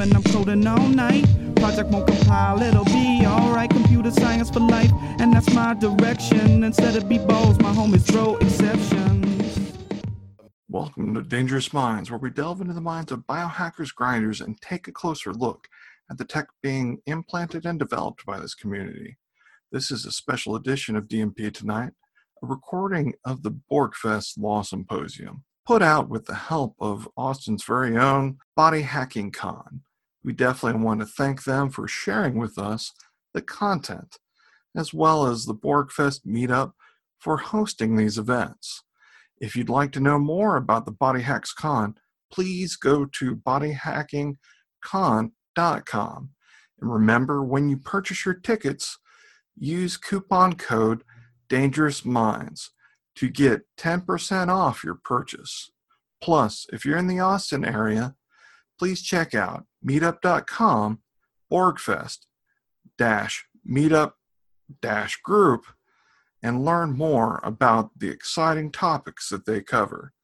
when I'm coding all night. Project won't compile, it'll be alright. Computer science for life, and that's my direction. Instead of be balls, my homies throw exceptions. Welcome to Dangerous Minds, where we delve into the minds of biohackers, grinders, and take a closer look at the tech being implanted and developed by this community. This is a special edition of DMP Tonight, a recording of the Borgfest Law Symposium, put out with the help of Austin's very own Body Hacking Con. We definitely want to thank them for sharing with us the content, as well as the Borgfest meetup for hosting these events. If you'd like to know more about the Body Hacks Con, please go to bodyhackingcon.com. And remember, when you purchase your tickets, use coupon code Dangerous Minds to get 10% off your purchase. Plus, if you're in the Austin area, please check out meetup.com orgfest dash meetup dash group and learn more about the exciting topics that they cover.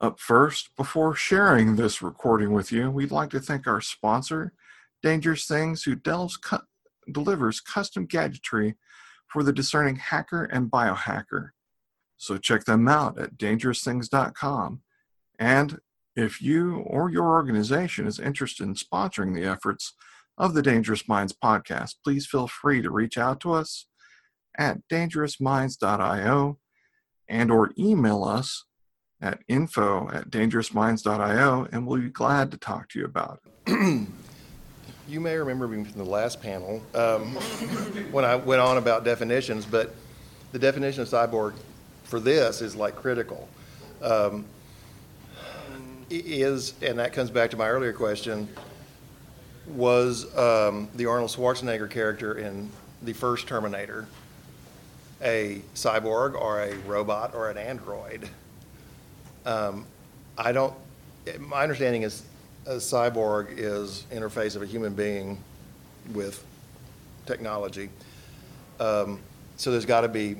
Up first, before sharing this recording with you, we'd like to thank our sponsor, Dangerous Things, who cu- delivers custom gadgetry for the discerning hacker and biohacker. So check them out at dangerousthings.com. And if you or your organization is interested in sponsoring the efforts of the Dangerous Minds podcast, please feel free to reach out to us at dangerousminds.io and or email us at info at dangerousminds.io and we'll be glad to talk to you about it. You may remember me from the last panel um, when I went on about definitions, but the definition of cyborg for this is like critical. Um, is, and that comes back to my earlier question, was um, the Arnold Schwarzenegger character in the first Terminator a cyborg or a robot or an android? Um, I don't, my understanding is a cyborg is interface of a human being with technology. Um, so there's got to be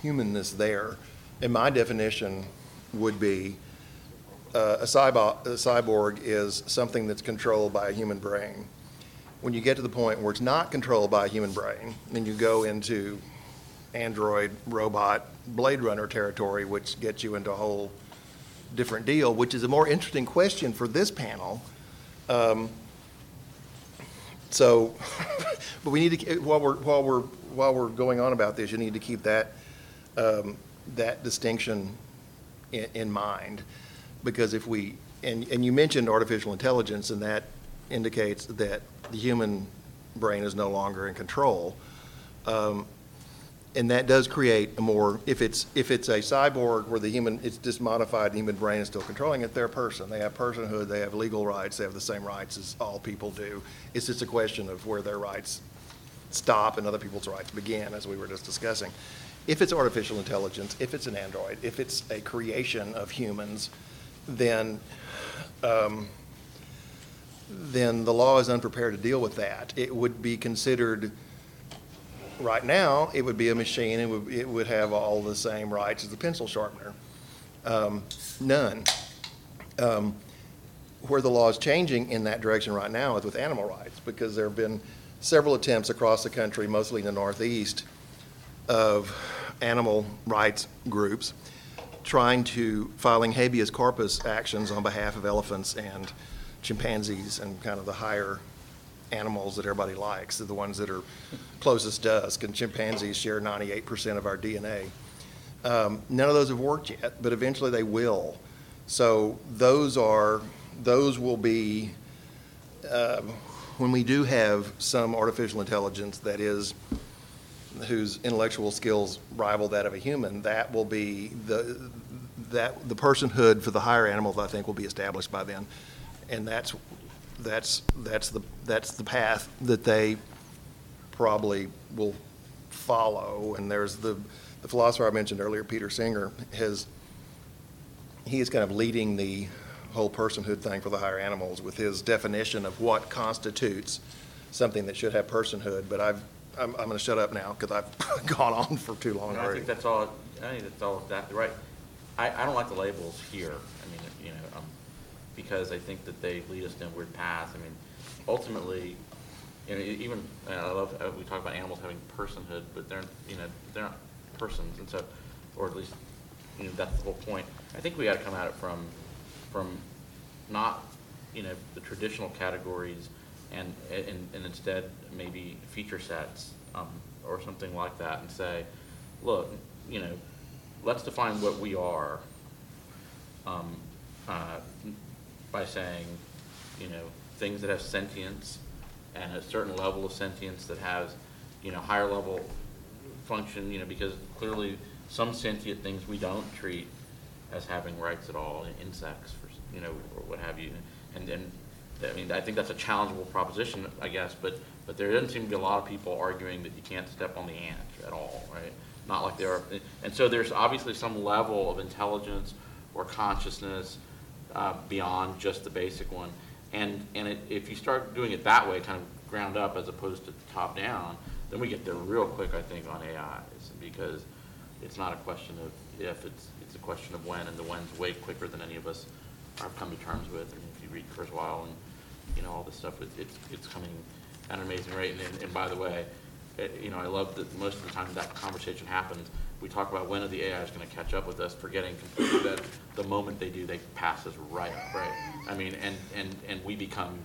humanness there. And my definition would be uh, a, cybo- a cyborg is something that's controlled by a human brain. When you get to the point where it's not controlled by a human brain, then you go into android, robot, Blade Runner territory, which gets you into a whole different deal, which is a more interesting question for this panel. Um, so, but we need to while we're while we're while we're going on about this, you need to keep that um, that distinction in, in mind, because if we and and you mentioned artificial intelligence, and that indicates that the human brain is no longer in control. Um, and that does create a more, if it's, if it's a cyborg where the human, it's just modified, the human brain is still controlling it, they're a person. They have personhood, they have legal rights, they have the same rights as all people do. It's just a question of where their rights stop and other people's rights begin, as we were just discussing. If it's artificial intelligence, if it's an android, if it's a creation of humans, then, um, then the law is unprepared to deal with that. It would be considered right now, it would be a machine, it would, it would have all the same rights as a pencil sharpener. Um, None. Um, Where the law is changing in that direction right now is with animal rights, because there have been several attempts across the country, mostly in the Northeast, of animal rights groups trying to, filing habeas corpus actions on behalf of elephants and chimpanzees and kind of the higher animals that everybody likes. The ones that are closest to us, and chimpanzees share 98% of our DNA. Um, none of those have worked yet, but eventually they will. So those are, those will be, um, when we do have some artificial intelligence that is, whose intellectual skills rival that of a human, that will be the, that, the personhood for the higher animals, I think, will be established by then. And that's that's, that's the, that's the path that they probably will follow. And there's the, the philosopher I mentioned earlier, Peter Singer, has, he is kind of leading the whole personhood thing for the higher animals with his definition of what constitutes something that should have personhood. But I've, I'm, I'm going to shut up now because I've gone on for too long I already. think that's all, I think that's all exactly right. I, I don't like the labels here. I mean, you know, um, because I think that they lead us down weird paths. I mean, ultimately, you know, even, and I love, uh, we talk about animals having personhood, but they're, you know, they're not persons, and so, or at least, you know, that's the whole point. I think we gotta come at it from, from not, you know, the traditional categories and, and, and instead maybe feature sets, um, or something like that and say, look, you know, let's define what we are, um, uh, by saying, you know, things that have sentience and a certain level of sentience that has, you know, higher level function, you know, because clearly some sentient things we don't treat as having rights at all, insects, for, you know, or what have you. And then, I mean, I think that's a challengeable proposition, I guess, but, but there doesn't seem to be a lot of people arguing that you can't step on the ant at all, right? Not like there are, and so there's obviously some level of intelligence or consciousness uh, beyond just the basic one. And, and it, if you start doing it that way, kind of ground up as opposed to top down, then we get there real quick, I think, on AIs, because it's not a question of if, it's, it's a question of when, and the when's way quicker than any of us have come to terms with. Mean, if you read Kurzweil and, you know, all this stuff, it- it's, it's coming at an amazing rate. And- And, and by the way, you know, I love that most of the time that conversation happens, we talk about when are the AIs gonna catch up with us, forgetting completely that the moment they do, they pass us right, right? I mean, and, and, and we become,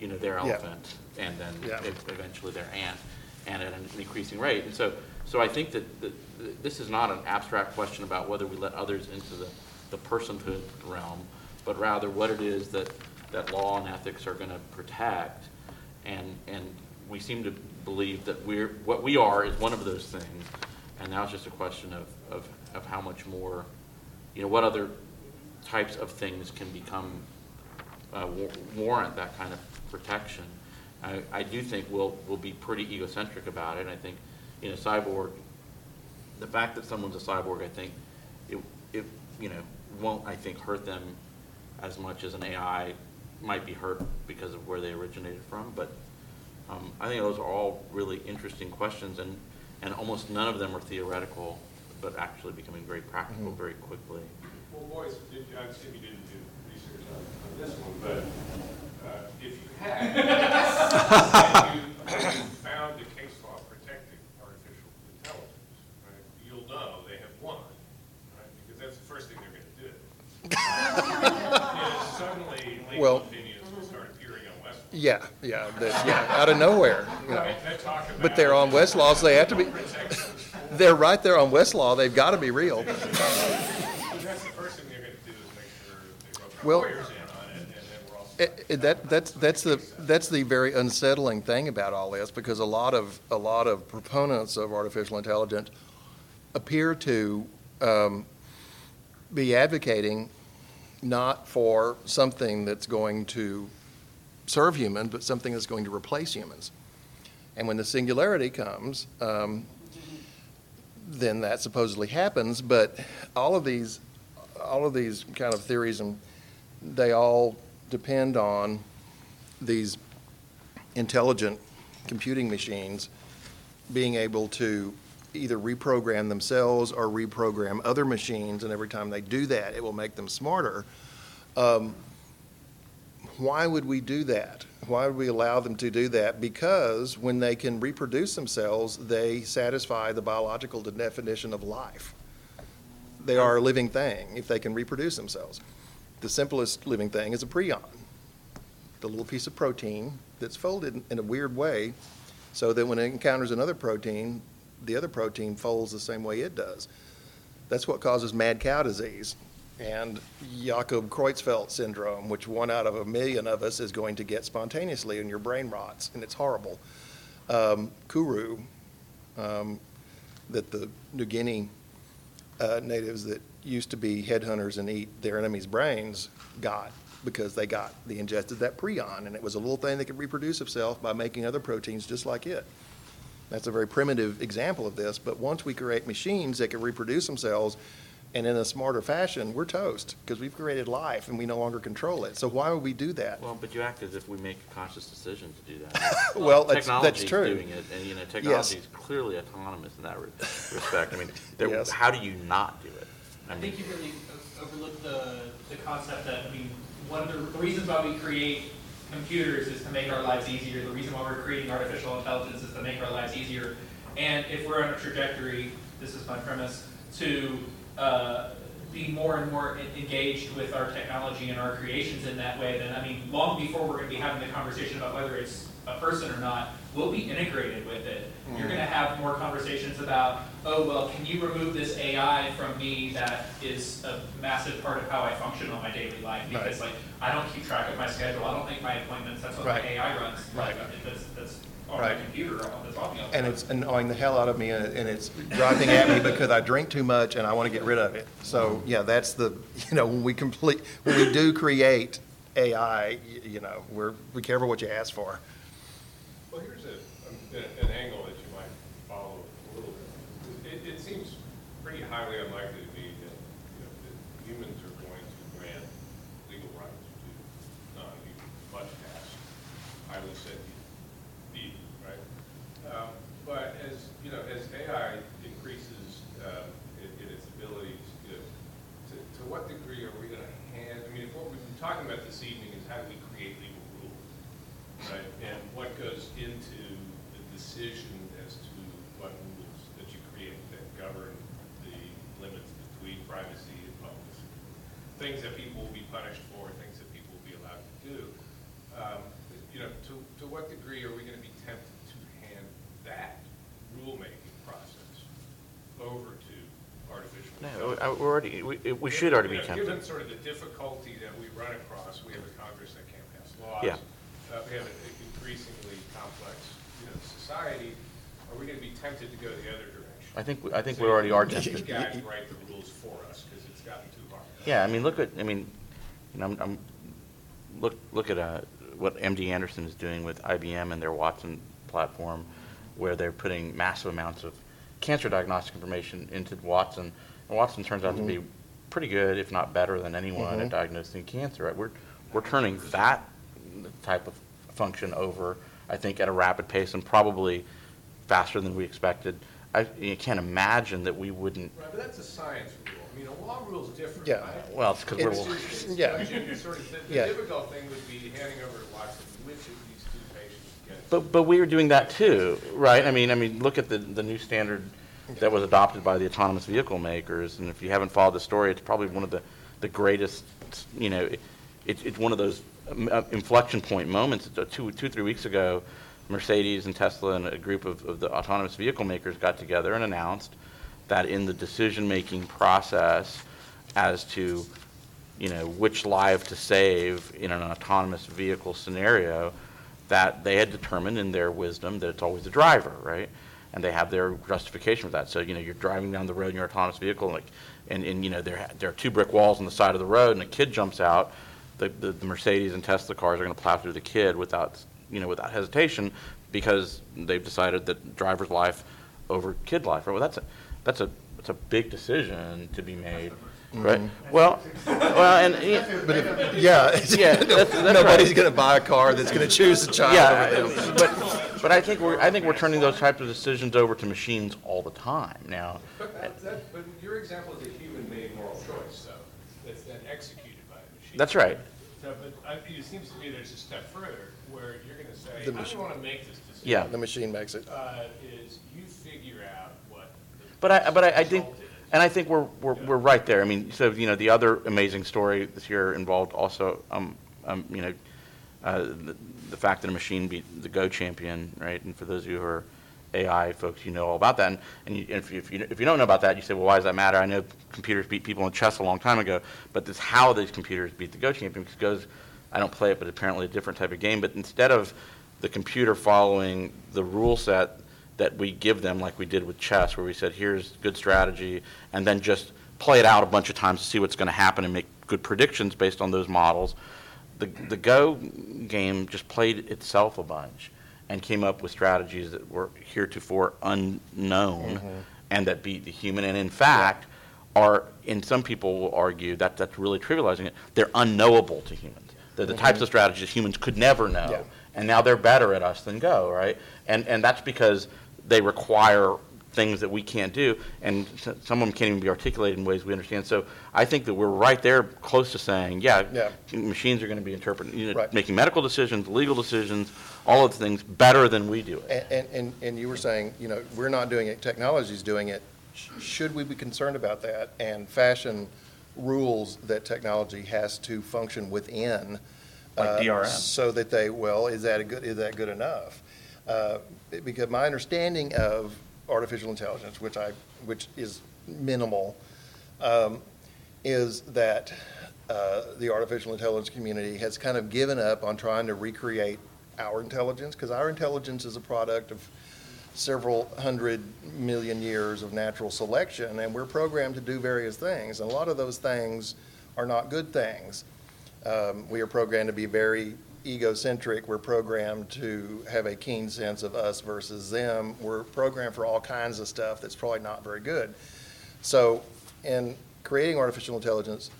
you know, their Yeah. elephant, and then Yeah. ev- eventually their ant, and at an increasing rate. And so, so I think that, that, that this is not an abstract question about whether we let others into the, the personhood realm, but rather what it is that, that law and ethics are gonna protect. And, and we seem to believe that we're, what we are is one of those things. And now it's just a question of, of, of how much more, you know, what other types of things can become, uh, wa- warrant that kind of protection. I, I do think we'll, we'll be pretty egocentric about it. I think, you know, cyborg, the fact that someone's a cyborg, I think, it, it, you know, won't, I think, hurt them as much as an AI might be hurt because of where they originated from. But um, I think those are all really interesting questions, and, and almost none of them are theoretical, but actually becoming very practical very quickly. Well, boys, did- I assume you didn't do research on, on this one, but uh, if you had, and you you found a case law protecting artificial intelligence, right, you'll know they have won, right? Because that's the first thing they're gonna do. Is suddenly Well- legal opinions will start appearing on Westlaw. Yeah, yeah, that- yeah, out of nowhere, you know. Right, they talk about. But they're on Westlaw, so they have to be, they're right there on Westlaw, they've got to be real. That's the first thing they're gonna do is make sure they vote Well- lawyers in on it, and then we're all. Eh, eh, That, that's, that's the, that's the very unsettling thing about all this, because a lot of, a lot of proponents of artificial intelligence appear to um, be advocating not for something that's going to serve humans, but something that's going to replace humans. And when the singularity comes, um, then that supposedly happens, but all of these, all of these kind of theories and they all depend on these intelligent computing machines being able to either reprogram themselves or reprogram other machines, and every time they do that, it will make them smarter. Um, Why would we do that? Why would we allow them to do that? Because when they can reproduce themselves, they satisfy the biological definition of life. They are a living thing if they can reproduce themselves. The simplest living thing is a prion, the little piece of protein that's folded in a weird way so that when it encounters another protein, the other protein folds the same way it does. That's what causes mad cow disease and Jakob Creutzfeldt syndrome, which one out of a million of us is going to get spontaneously and your brain rots, and it's horrible. Um, Kuru, um, that the New Guinea uh, natives that used to be headhunters and eat their enemies' brains got because they got, they ingested that prion, and it was a little thing that could reproduce itself by making other proteins just like it. That's a very primitive example of this, but once we create machines that can reproduce themselves and in a smarter fashion, we're toast because we've created life and we no longer control it. So why would we do that? Well, but you act as if we make a conscious decision to do that. Well, that's, that's true. doing it, and, you know, technology is clearly autonomous in that re- respect. I mean, there, Yes. how do you not do it? I mean, I mean, think you really o- overlook the, the concept that I mean, one of the, the reasons why we create computers is to make our lives easier. The reason why we're creating artificial intelligence is to make our lives easier. And if we're on a trajectory, this is my premise, to uh, be more and more engaged with our technology and our creations in that way, then I mean, long before we're going to be having the conversation about whether it's a person or not, we'll be integrated with it. You're going to have more conversations about, oh, well, can you remove this AI from me that is a massive part of how I function on my daily life? Because like, I don't keep track of my schedule, I don't make my appointments, that's what my AI runs. Right. Like, That's, that's on my Right. computer, on And it's annoying the hell out of me, and it- and it's driving at me because I drink too much and I want to get rid of it. So, yeah, that's the, you know, when we complete, when we do create AI, y- you know, we're, be careful what you ask for. Well, here's a, an an angle that you might follow a little bit. It, it seems pretty highly unlikely to me that, you know, that humans are going to grant legal rights to non-human, much past highly sentient beings, right? Um, But as, you know, as AI increases um, in in its abilities, you know, to, to what degree are we going to hand, I mean, if what we've been talking about this evening is how do we create legal rules? right? And what goes into the decision as to what rules that you create that govern the limits between privacy and publicity. Things that people will be punished for, things that people will be allowed to do. Um, You know, to, to what degree are we going to be tempted to hand that rulemaking process over to artificial No, intelligence? We're already, we, we should already be You know, tempted. Given sort of the difficulty that we run across, we have a Congress that can't pass laws. Yeah. Uh, we have an increasingly complex, you know, society. Are we gonna be tempted to go the other direction? I think, I think we already are Say, tempted. You guys write the rules for us, because it's gotten too hard. Yeah, I mean, look at, I mean, you know, I'm, I'm, look, look at, uh, what MD Anderson is doing with IBM and their Watson platform, where they're putting massive amounts of cancer diagnostic information into Watson. And Watson turns out to be pretty good, if not better than anyone at diagnosing cancer. Right? We're, we're turning that type of function over, I think, at a rapid pace and probably faster than we expected. I, you can't imagine that we wouldn't, Right, but that's a science rule. I mean, a law rule's different, Yeah. right? well, it's because we're. It's- it's Yeah. judging sort of- the- Yeah. Difficult thing would be handing over to Watson which of these two patients gets. But, but we are doing that too, right? I mean, I mean, look at the, the new standard that was adopted by the autonomous vehicle makers, and if you haven't followed the story, it's probably one of the, the greatest, you know, it, it's one of those um, uh, inflection point moments. Uh, Two, two, three weeks ago, Mercedes and Tesla and a group of, of the autonomous vehicle makers got together and announced that in the decision-making process as to, you know, which life to save in an autonomous vehicle scenario, that they had determined in their wisdom that it's always the driver, right? And they have their justification for that. So, you know, you're driving down the road in your autonomous vehicle, like, and, and, you know, there, there are two brick walls on the side of the road, and a kid jumps out, the, the the Mercedes and Tesla cars are gonna plow through the kid without, you know, without hesitation, because they've decided that driver's life over kid life, well, that's that's a, that's a big decision to be made, right? Well, well, and, yeah, But if, yeah. Yeah, that's- that's Nobody's right. going to buy a car that's going to choose a child Yeah, over them. but, but I think we're, I think we're turning those types of decisions over to machines all the time now. But that, that, but your example is a human-made moral choice, though, that's then executed by a machine. That's right. So, but I, it seems to me there's a step further, where you're gonna say, The how do machine- you wanna make this decision? Yeah. The machine makes it. Uh, is you figure out what. the But I, but I, I think, and I think we're, we're, we're right there. I mean, so, you know, the other amazing story this year involved also, um, um, you know, uh, the, the fact that a machine beat the Go champion, right? And for those of you who are AI folks, you know all about that. And, and you, if you, if you, if you don't know about that, you say, well, why does that matter? I know computers beat people in chess a long time ago, but this how these computers beat the Go champion, because Go's, I don't play it, but apparently a different type of game. But instead of the computer following the rule set that we give them, like we did with chess, where we said, here's good strategy, and then just play it out a bunch of times to see what's going to happen and make good predictions based on those models. The, the Go game just played itself a bunch and came up with strategies that were heretofore unknown mm-hmm. and that beat the human. And in fact, are, and some people will argue that that's really trivializing it, they're unknowable to humans. They're the mm-hmm. types of strategies humans could never know. Yeah. And now they're better at us than Go, right? And, and that's because they require things that we can't do, and s- some of them can't even be articulated in ways we understand. So I think that we're right there, close to saying, yeah, Yeah. machines are going to be interpreting, you know, Right. making medical decisions, legal decisions, all of the things better than we do it. And, and- and, and you were saying, you know, we're not doing it, technology's doing it. Sh- Should we be concerned about that and fashion rules that technology has to function within? Like uh, DRM. So that they, well, is that a good, is that good enough? Uh, Because my understanding of artificial intelligence, which I, which is minimal, um, is that uh, the artificial intelligence community has kind of given up on trying to recreate our intelligence, because our intelligence is a product of several hundred million years of natural selection, and we're programmed to do various things, and a lot of those things are not good things. Um, We are programmed to be very egocentric, we're programmed to have a keen sense of us versus them, we're programmed for all kinds of stuff that's probably not very good. So, in creating artificial intelligence,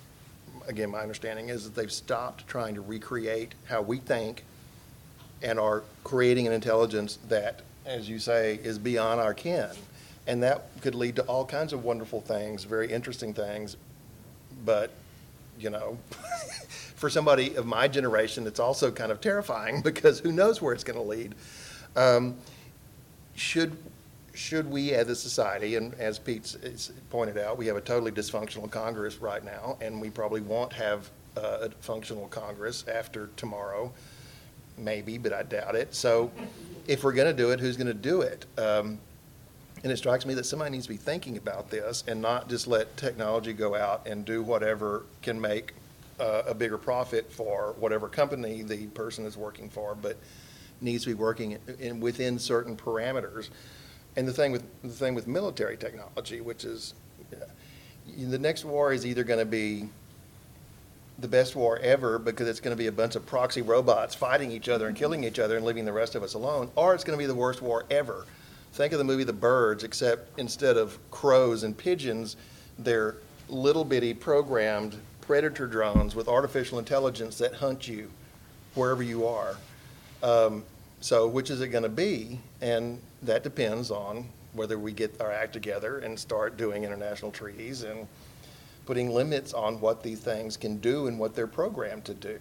again, my understanding is that they've stopped trying to recreate how we think and are creating an intelligence that, as you say, is beyond our ken. And that could lead to all kinds of wonderful things, very interesting things, but, you know, for somebody of my generation, it's also kind of terrifying because who knows where it's going to lead. Um, Should, should we as a society, and as Pete's pointed out, we have a totally dysfunctional Congress right now, and we probably won't have uh, a functional Congress after tomorrow, maybe, but I doubt it. So if we're going to do it, who's going to do it? Um, And it strikes me that somebody needs to be thinking about this and not just let technology go out and do whatever can make uh, a bigger profit for whatever company the person is working for, but needs to be working in- in, within certain parameters. And the thing with, the thing with military technology, which is, uh, the next war is either going to be the best war ever because it's going to be a bunch of proxy robots fighting each other and killing each other and leaving the rest of us alone, or it's going to be the worst war ever. Think of the movie The Birds, except instead of crows and pigeons, they're little bitty programmed predator drones with artificial intelligence that hunt you wherever you are. Um, So which is it going to be? And that depends on whether we get our act together and start doing international treaties and putting limits on what these things can do and what they're programmed to do.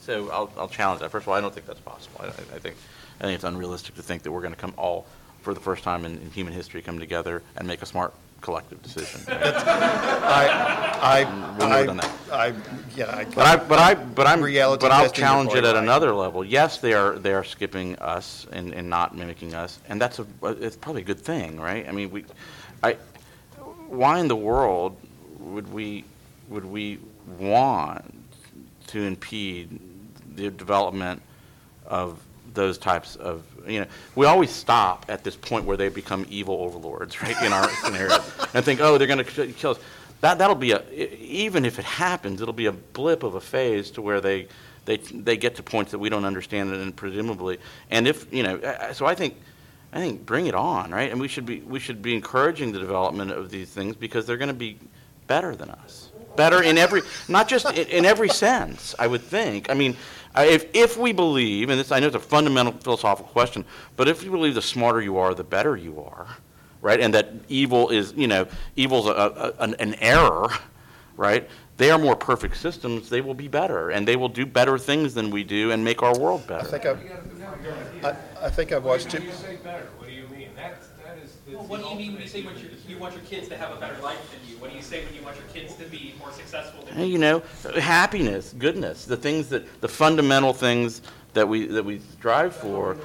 So I'll, I'll challenge that. First of all, I don't think that's possible. I, I think, I think it's unrealistic to think that we're going to come all, for the first time in, in human history, come together and make a smart collective decision. I, We'll I, note on that. I, I, yeah, I. But I, but I, but I'm, Reality but I'll testing, you're challenge it probably at right. another level. Yes, they are, they are skipping us and, and not mimicking us, and that's a, it's probably a good thing, right? I mean, we, I, why in the world would we, would we want to impede the development of those types of, you know, we always stop at this point where they become evil overlords, right, in our scenario, and think, oh, they're going to kill us. That, that'll be a, even if it happens, it'll be a blip of a phase to where they, they, they get to points that we don't understand and presumably, and if, you know, so I think, I think bring it on, right? And we should be, we should be encouraging the development of these things because they're going to be better than us. Better in every, not just in, in every sense, I would think. I mean, I- if, if we believe, and this, I know it's a fundamental philosophical question, but if you believe the smarter you are, the better you are, right? And that evil is, you know, evil's a, a, an, an error, right? They are more perfect systems, they will be better, and they will do better things than we do and make our world I better. think I've, I, I think I've watched When two, you say better, what do you mean? That's, that is. that's Well, what do you mean when you say what you, you want your kids to have a better life than you? What do you say when you want your kids to be more successful than you? you know, happiness, goodness, the things that, the fundamental things that we, that we strive for.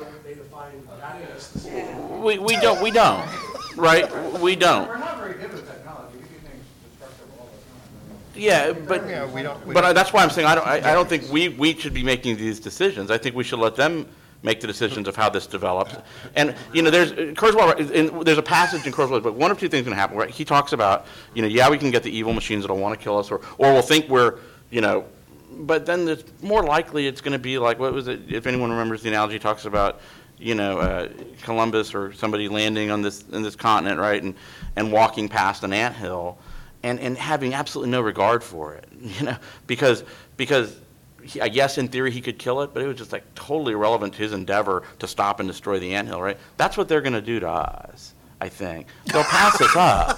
We, we don't, we don't, right? We don't. We're not very good with technology. We do things destructive all the time. Yeah, but, Yeah, we don't- we but don't- I- that's why I'm saying, I don't, I I don't think we, we should be making these decisions. I think we should let them make the decisions of how this develops. And, you know, there's, Kurzweil, in, there's a passage in Kurzweil, but one of two things can happen, right? He talks about, you know, yeah, we can get the evil machines that'll want to kill us, or, or we'll think we're, you know, but then it's more likely it's going to be like, what was it, if anyone remembers the analogy, he talks about, you know, uh, Columbus or somebody landing on this, in this continent, right, and, and walking past an anthill, and, and having absolutely no regard for it, you know, because, because, he, I guess in theory he could kill it, but it was just like totally irrelevant to his endeavor to stop and destroy the anthill, right? That's what they're going to do to us. I think. They'll pass us up.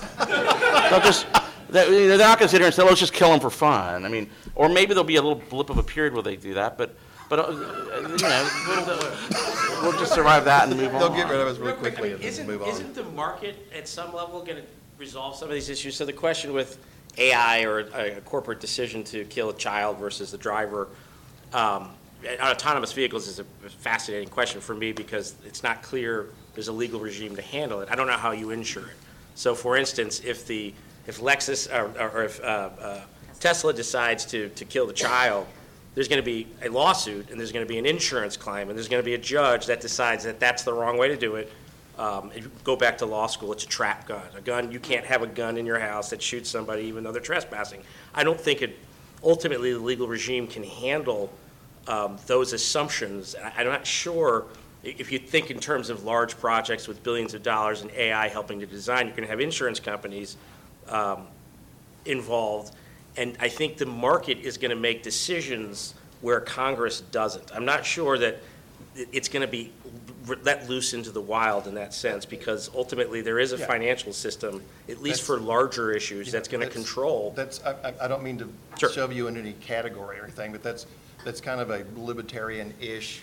They'll just, they- they're not going to sit here and say, let's just kill them for fun. I mean, or maybe there'll be a little blip of a period where they do that, but, but, uh, you know, we'll, we'll just survive that and move on. They'll get rid of us really Real quick, I quickly mean, and then isn't, move on. isn't the market at some level going to resolve some of these issues? So the question with AI or a a corporate decision to kill a child versus the driver, um, on autonomous vehicles is a fascinating question for me because it's not clear there's a legal regime to handle it. I don't know how you insure it. So for instance, if the, if Lexus, or, or if uh, uh, Tesla decides to, to kill the child, there's going to be a lawsuit, and there's going to be an insurance claim, and there's going to be a judge that decides that that's the wrong way to do it. Um, if you Go back to law school, it's a trap gun. A gun, you can't have a gun in your house that shoots somebody even though they're trespassing. I don't think it, ultimately, the legal regime can handle um, those assumptions. I- I'm not sure, if you think in terms of large projects with billions of dollars and AI helping to design, you're going to have insurance companies um, involved. And I think the market is going to make decisions where Congress doesn't. I'm not sure that it- it's going to be r- let loose into the wild in that sense, because ultimately, there is a Yeah. financial system, at least That's- for larger issues, that's going to control. That's, I, I- I don't mean to Sure. shove you into any category or anything, but that's, that's kind of a libertarian-ish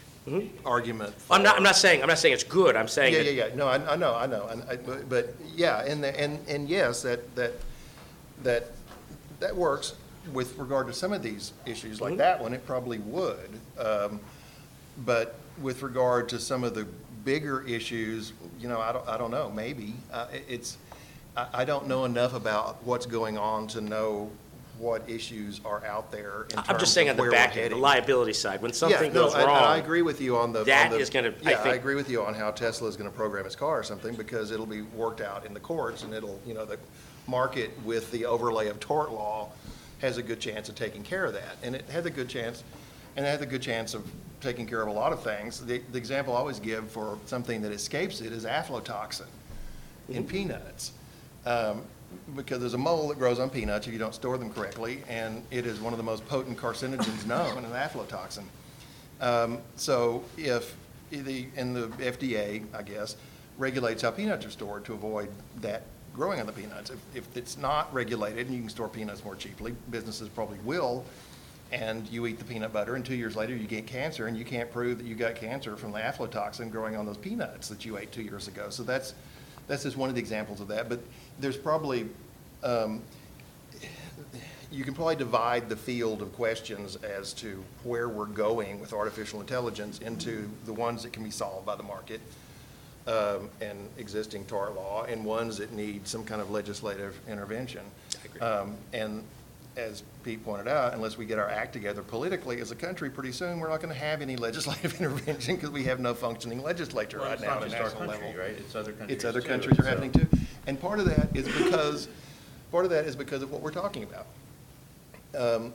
argument. Mm-hmm. I'm not, I'm not saying, I'm not saying it's good, I'm saying Yeah, that yeah, yeah, no, I, I know, I know, and I, but, but, yeah, and, the- and, and yes, that, that, that, that works with regard to some of these issues, like Mhm. that one, it probably would. Um, But with regard to some of the bigger issues, you know, I don't, I don't know, maybe. Uh, it- it's, I, I don't know enough about what's going on to know what issues are out there in terms I'm just saying on of the where we're back end, the heading. liability side, when Yeah, something no, goes I- and I wrong, agree with you on the. on that the- is gonna- I Yeah, I think- agree with you on how Tesla is gonna program its car or something, because it'll be worked out in the courts, and it'll, you know, the market with the overlay of tort law has a good chance of taking care of that, and it has a good chance, and it has a good chance of taking care of a lot of things. The, the example I always give for something that escapes it is aflatoxin in peanuts. Um, Because there's a mole that grows on peanuts if you don't store them correctly, and it is one of the most potent carcinogens known, an aflatoxin. Um, So if the, and the FDA, I guess, regulates how peanuts are stored to avoid that growing on the peanuts. If, if it's not regulated and you can store peanuts more cheaply, businesses probably will, and you eat the peanut butter, and two years later you get cancer, and you can't prove that you got cancer from the aflatoxin growing on those peanuts that you ate two years ago. So that's, that's just one of the examples of that. But there's probably, um, you can probably divide the field of questions as to where we're going with artificial intelligence into the ones that can be solved by the market um, and existing tort law, and ones that need some kind of legislative intervention. Um, And as Pete pointed out, unless we get our act together politically as a country, pretty soon, we're not going to have any legislative intervention because we have no functioning legislature Well, right it's now not at a just our national level. country, right? It's other countries It's other too, countries are so- happening too. And part of that is because, part of that is because of what we're talking about. Um,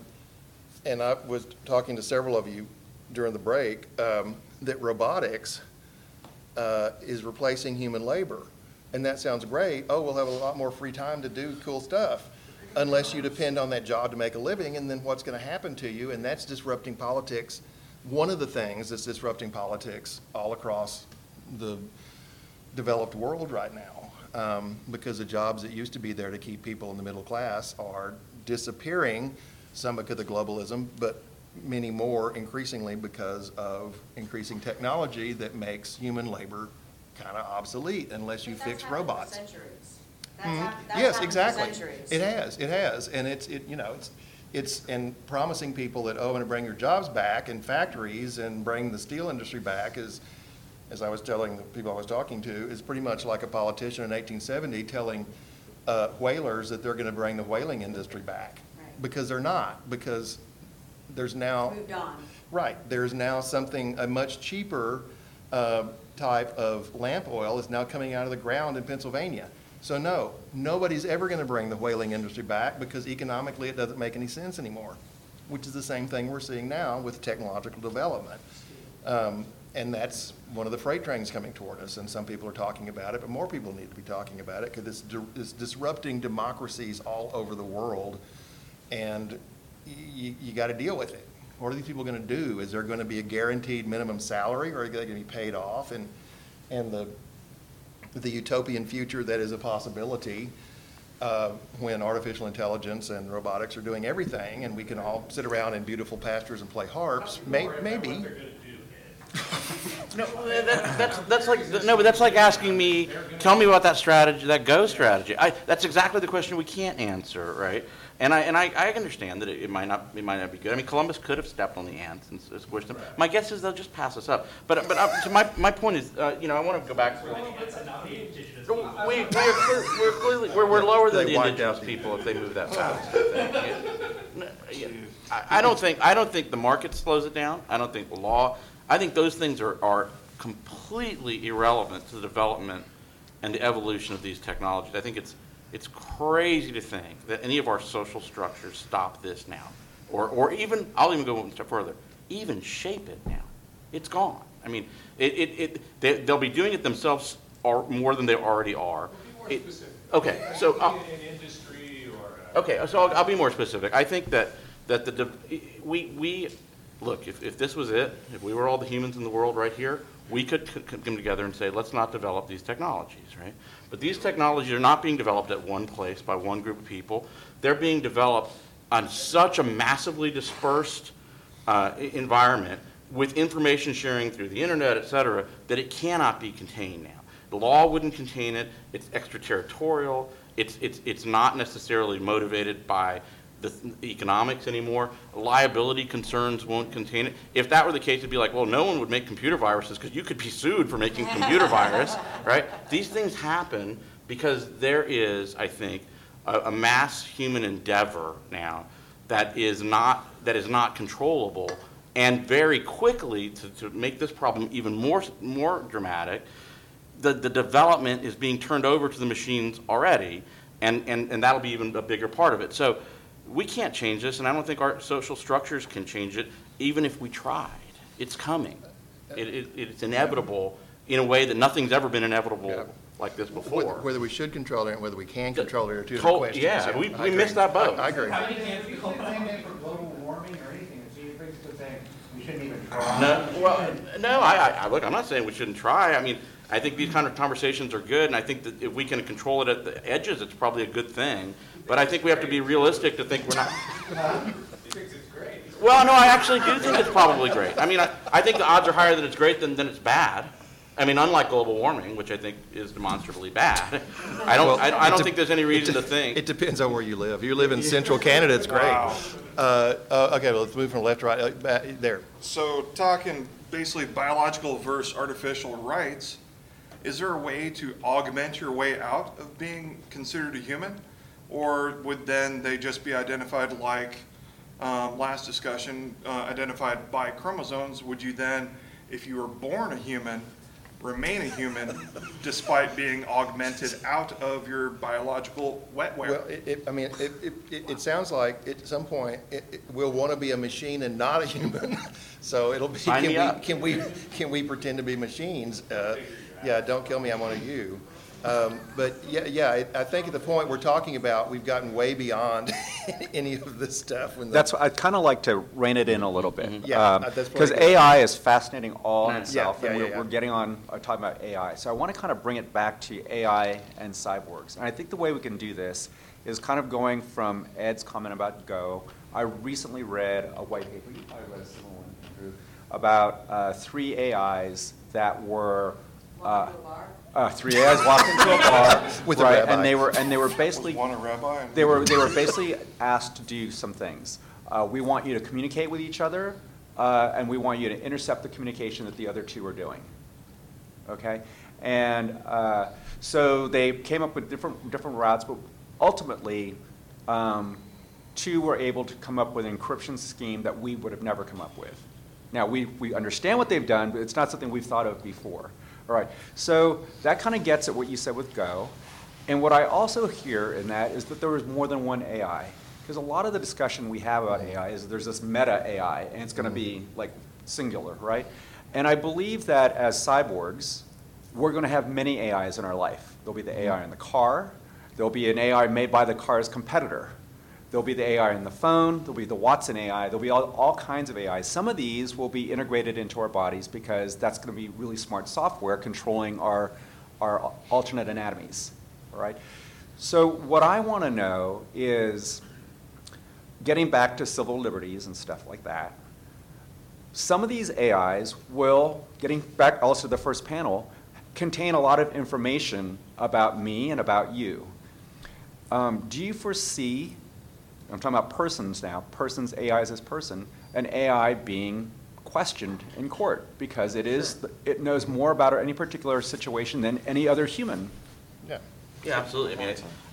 And I was talking to several of you during the break, um, that robotics uh, is replacing human labor. And that sounds great. Oh, we'll have a lot more free time to do cool stuff. Unless you depend on that job to make a living, and then what's going to happen to you? And that's disrupting politics. One of the things that's disrupting politics all across the developed world right now, um, because the jobs that used to be there to keep people in the middle class are disappearing, some because of globalism, but many more increasingly because of increasing technology that makes human labor kind of obsolete unless you fix for robots. centuries. That's Mhm. hap- that's Yes, happened for exactly. centuries. It has, it has, and it's, it, you know, it's, it's, and promising people that, oh, I'm gonna bring your jobs back in factories and bring the steel industry back is, as I was telling the people I was talking to, is pretty much like a politician in eighteen seventy telling, uh, whalers that they're gonna bring the whaling industry back. Right. Because they're not, because there's now. Moved on. Right, there's now something, a much cheaper uh, type of lamp oil is now coming out of the ground in Pennsylvania. So no, nobody's ever going to bring the whaling industry back because economically it doesn't make any sense anymore, which is the same thing we're seeing now with technological development. Um, And that's one of the freight trains coming toward us, and some people are talking about it, but more people need to be talking about it because it's di- it's disrupting democracies all over the world, and you, you got to deal with it. What are these people going to do? Is there going to be a guaranteed minimum salary, or are they going to be paid off? And, and the, the utopian future that is a possibility uh, when artificial intelligence and robotics are doing everything, and we can all sit around in beautiful pastures and play harps, may, maybe. No, that, that's, that's like, no, but that's like asking me, tell me about that strategy, that Go strategy. I, that's exactly the question we can't answer, right? And I, and I, I understand that it, it might not, it might not be good. I mean, Columbus could have stepped on the ants and s- squished them. My guess is they'll just pass us up. But, but, uh, to my, my point is, uh, you know, I want to go back. We, we are clear- we're clearly, we're, we're lower than the wiped indigenous people if they move that fast, I. Yeah. I, I don't think, I don't think the market slows it down. I don't think the law, I think those things are, are completely irrelevant to the development and the evolution of these technologies. I think it's, it's crazy to think that any of our social structures stop this now. Or, or even, I'll even go one step further, even shape it now. It's gone. I mean, it, it, it, they, they'll be doing it themselves or more than they already are. Be It- specific. Okay, so, uh, In an industry or. uh, Okay, so I'll, I'll be more specific. I think that, that the, de- we, we, look, if, if this was it, if we were all the humans in the world right here, we could c- come together and say, let's not develop these technologies, right? But these technologies are not being developed at one place by one group of people. They're being developed on such a massively dispersed uh, environment with information sharing through the internet, et cetera, that it cannot be contained now. The law wouldn't contain it, it's extraterritorial, it's, it's, it's not necessarily motivated by the economics anymore, liability concerns won't contain it. If that were the case, it'd be like, well, no one would make computer viruses because you could be sued for making computer virus, right? These things happen because there is, I think, a, a mass human endeavor now that is not, that is not controllable. And very quickly, to, to make this problem even more, more dramatic, the, the development is being turned over to the machines already, and, and, and that'll be even a bigger part of it. So we can't change this, and I don't think our social structures can change it, even if we tried. It's coming. It, it, it's inevitable in a way that nothing's ever been Yeah. inevitable like this before. Whether whether we should control it and whether we can control it are two Tol- different questions. yeah, we- I we agree. missed that boat. I I agree. How many cans It's do the same thing for global warming or anything, it's you're basically saying we shouldn't even try. No, well, no, I, I- I, look, I'm not saying we shouldn't try. I mean, I think these kind of conversations are good, and I think that if we can control it at the edges, it's probably a good thing. But I think we have to be realistic to think we're not. He thinks it's great. Well, no, I actually do think it's probably great. I mean, I, I think the odds are higher that it's great than, than it's bad. I mean, unlike global warming, which I think is demonstrably bad. I don't, Well, I, I don't de- think there's any reason to think It think. depends on where you live. If you live in central Canada, it's great. Uh, uh, Okay, well, let's move from left to right. Uh, back- There. So talking basically biological versus artificial rights, is there a way to augment your way out of being considered a human? Or would then they just be identified like, um, last discussion, uh, identified by chromosomes? Would you then, if you were born a human, remain a human despite being augmented out of your biological wetware? Well, it, it, I mean, it, it, it it sounds like at some point, it, it, we'll want to be a machine and not a human. So it'll be, Sign can we, up. can we, can we pretend to be machines? Uh, Yeah, don't kill me, I'm one of you. Um, But yeah, yeah, I, I think at the point we're talking about, we've gotten way beyond any of this stuff. when the- That's, I'd kind of like to rein it in a little bit. Yeah, uh, that's Because probably good. AI is fascinating all in Yeah, itself, yeah, and yeah, we're, yeah. we're getting on, uh, talking about AI. So I want to kind of bring it back to AI and cyborgs. And I think the way we can do this is kind of going from Ed's comment about Go. I recently read a white paper, you probably read a similar one, Andrew, about uh, three AIs that were. Uh, uh, Three AIs walked into a bar. With a right, rabbi. And they were, and they were basically. one a rabbi? and- They were, they were basically asked to do some things. Uh, we want you to communicate with each other, uh, and we want you to intercept the communication that the other two are doing. Okay? And uh, so they came up with different, different routes, but ultimately, um, two were able to come up with an encryption scheme that we would have never come up with. Now, we, we understand what they've done, but it's not something we've thought of before. All right, so that kind of gets at what you said with Go. And what I also hear in that is that there is more than one AI. Because a lot of the discussion we have about AI is there's this meta AI, and it's going to be mm-hmm. like singular, right? And I believe that as cyborgs, we're going to have many AIs in our life. There'll be the AI mm-hmm. in the car, there'll be an AI made by the car's competitor, there'll be the AI in the phone, there'll be the Watson AI, there'll be all, all kinds of AI. Some of these will be integrated into our bodies because that's going to be really smart software controlling our, our alternate anatomies, all right? So what I want to know is, getting back to civil liberties and stuff like that, some of these AIs will, getting back also to the first panel, contain a lot of information about me and about you. Um, do you foresee, I'm talking about persons now, persons, AIs as person, an AI being questioned in court because it is, it knows more about any particular situation than any other human? Yeah. Yeah, absolutely. I mean, I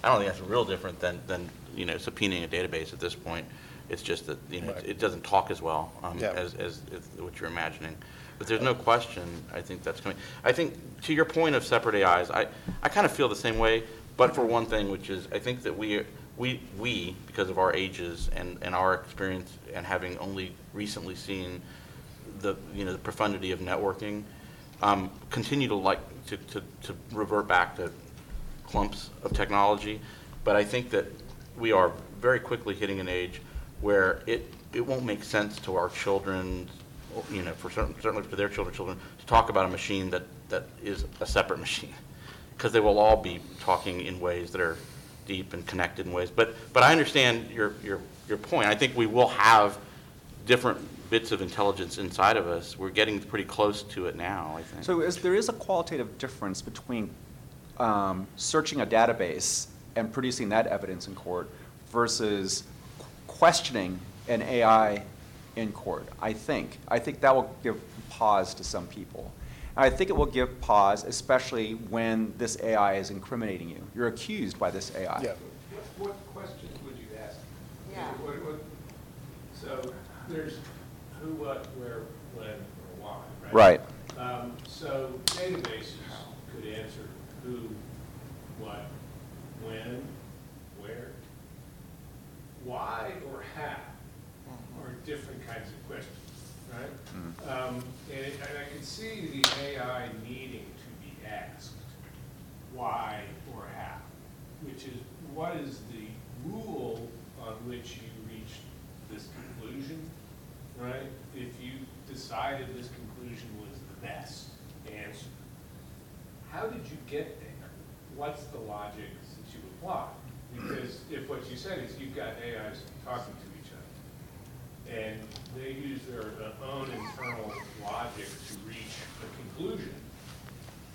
I don't think that's real different than, than, you know, subpoenaing a database at this point. It's just that, you know, Right. it doesn't talk as well um, Yeah. as, as as what you're imagining. But there's no question, I think that's coming. I think, to your point of separate AIs, I, I kind of feel the same way, but for one thing, which is, I think that we, we, we, because of our ages and, and our experience and having only recently seen the, you know, the profundity of networking, um, continue to like, to, to, to revert back to clumps of technology. But I think that we are very quickly hitting an age where it, it won't make sense to our children, you know, for certain, certainly for their children, children, to talk about a machine that, that is a separate machine. Because they will all be talking in ways that are deep and connected in ways. But, but I understand your, your, your point. I think we will have different bits of intelligence inside of us. We're getting pretty close to it now, I think. So is, there is a qualitative difference between um, searching a database and producing that evidence in court versus questioning an AI in court, I think. I think that will give pause to some people. And I think it will give pause, especially when this AI is incriminating you. You're accused by this AI. Yeah. What questions would you ask? Yeah. What- what- So there's who, what, where, when, or why, right? Right. Um, So databases could answer who, what, when, where. Why or how are different kinds of questions, right? Um, And it- and I can see the AI needing to be asked why or how, which is, what is the rule on which you reached this conclusion, right? If you decided this conclusion was the best answer, how did you get there? What's the logic that you apply? Because if what you said is you've got AIs talking to each other, and they use their own internal logic to reach a conclusion,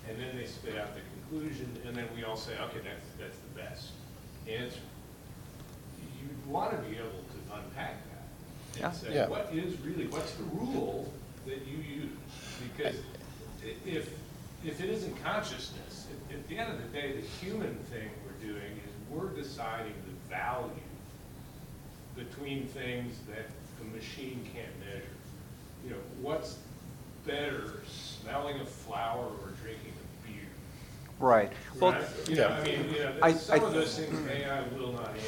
and then they spit out the conclusion, and then we all say, okay, that's, that's the best answer. You want to be able to unpack that Yeah. and say, Yeah. what is really, what's the rule that you use? Because i- if, if it isn't consciousness, at, at the end of the day, the human thing we're doing is we're deciding the value between things that the machine can't measure. You know, what's better, smelling a flower or drinking a beer? Right. Well, Right? You know, I mean, you know, I- some I- of those things AI will not answer.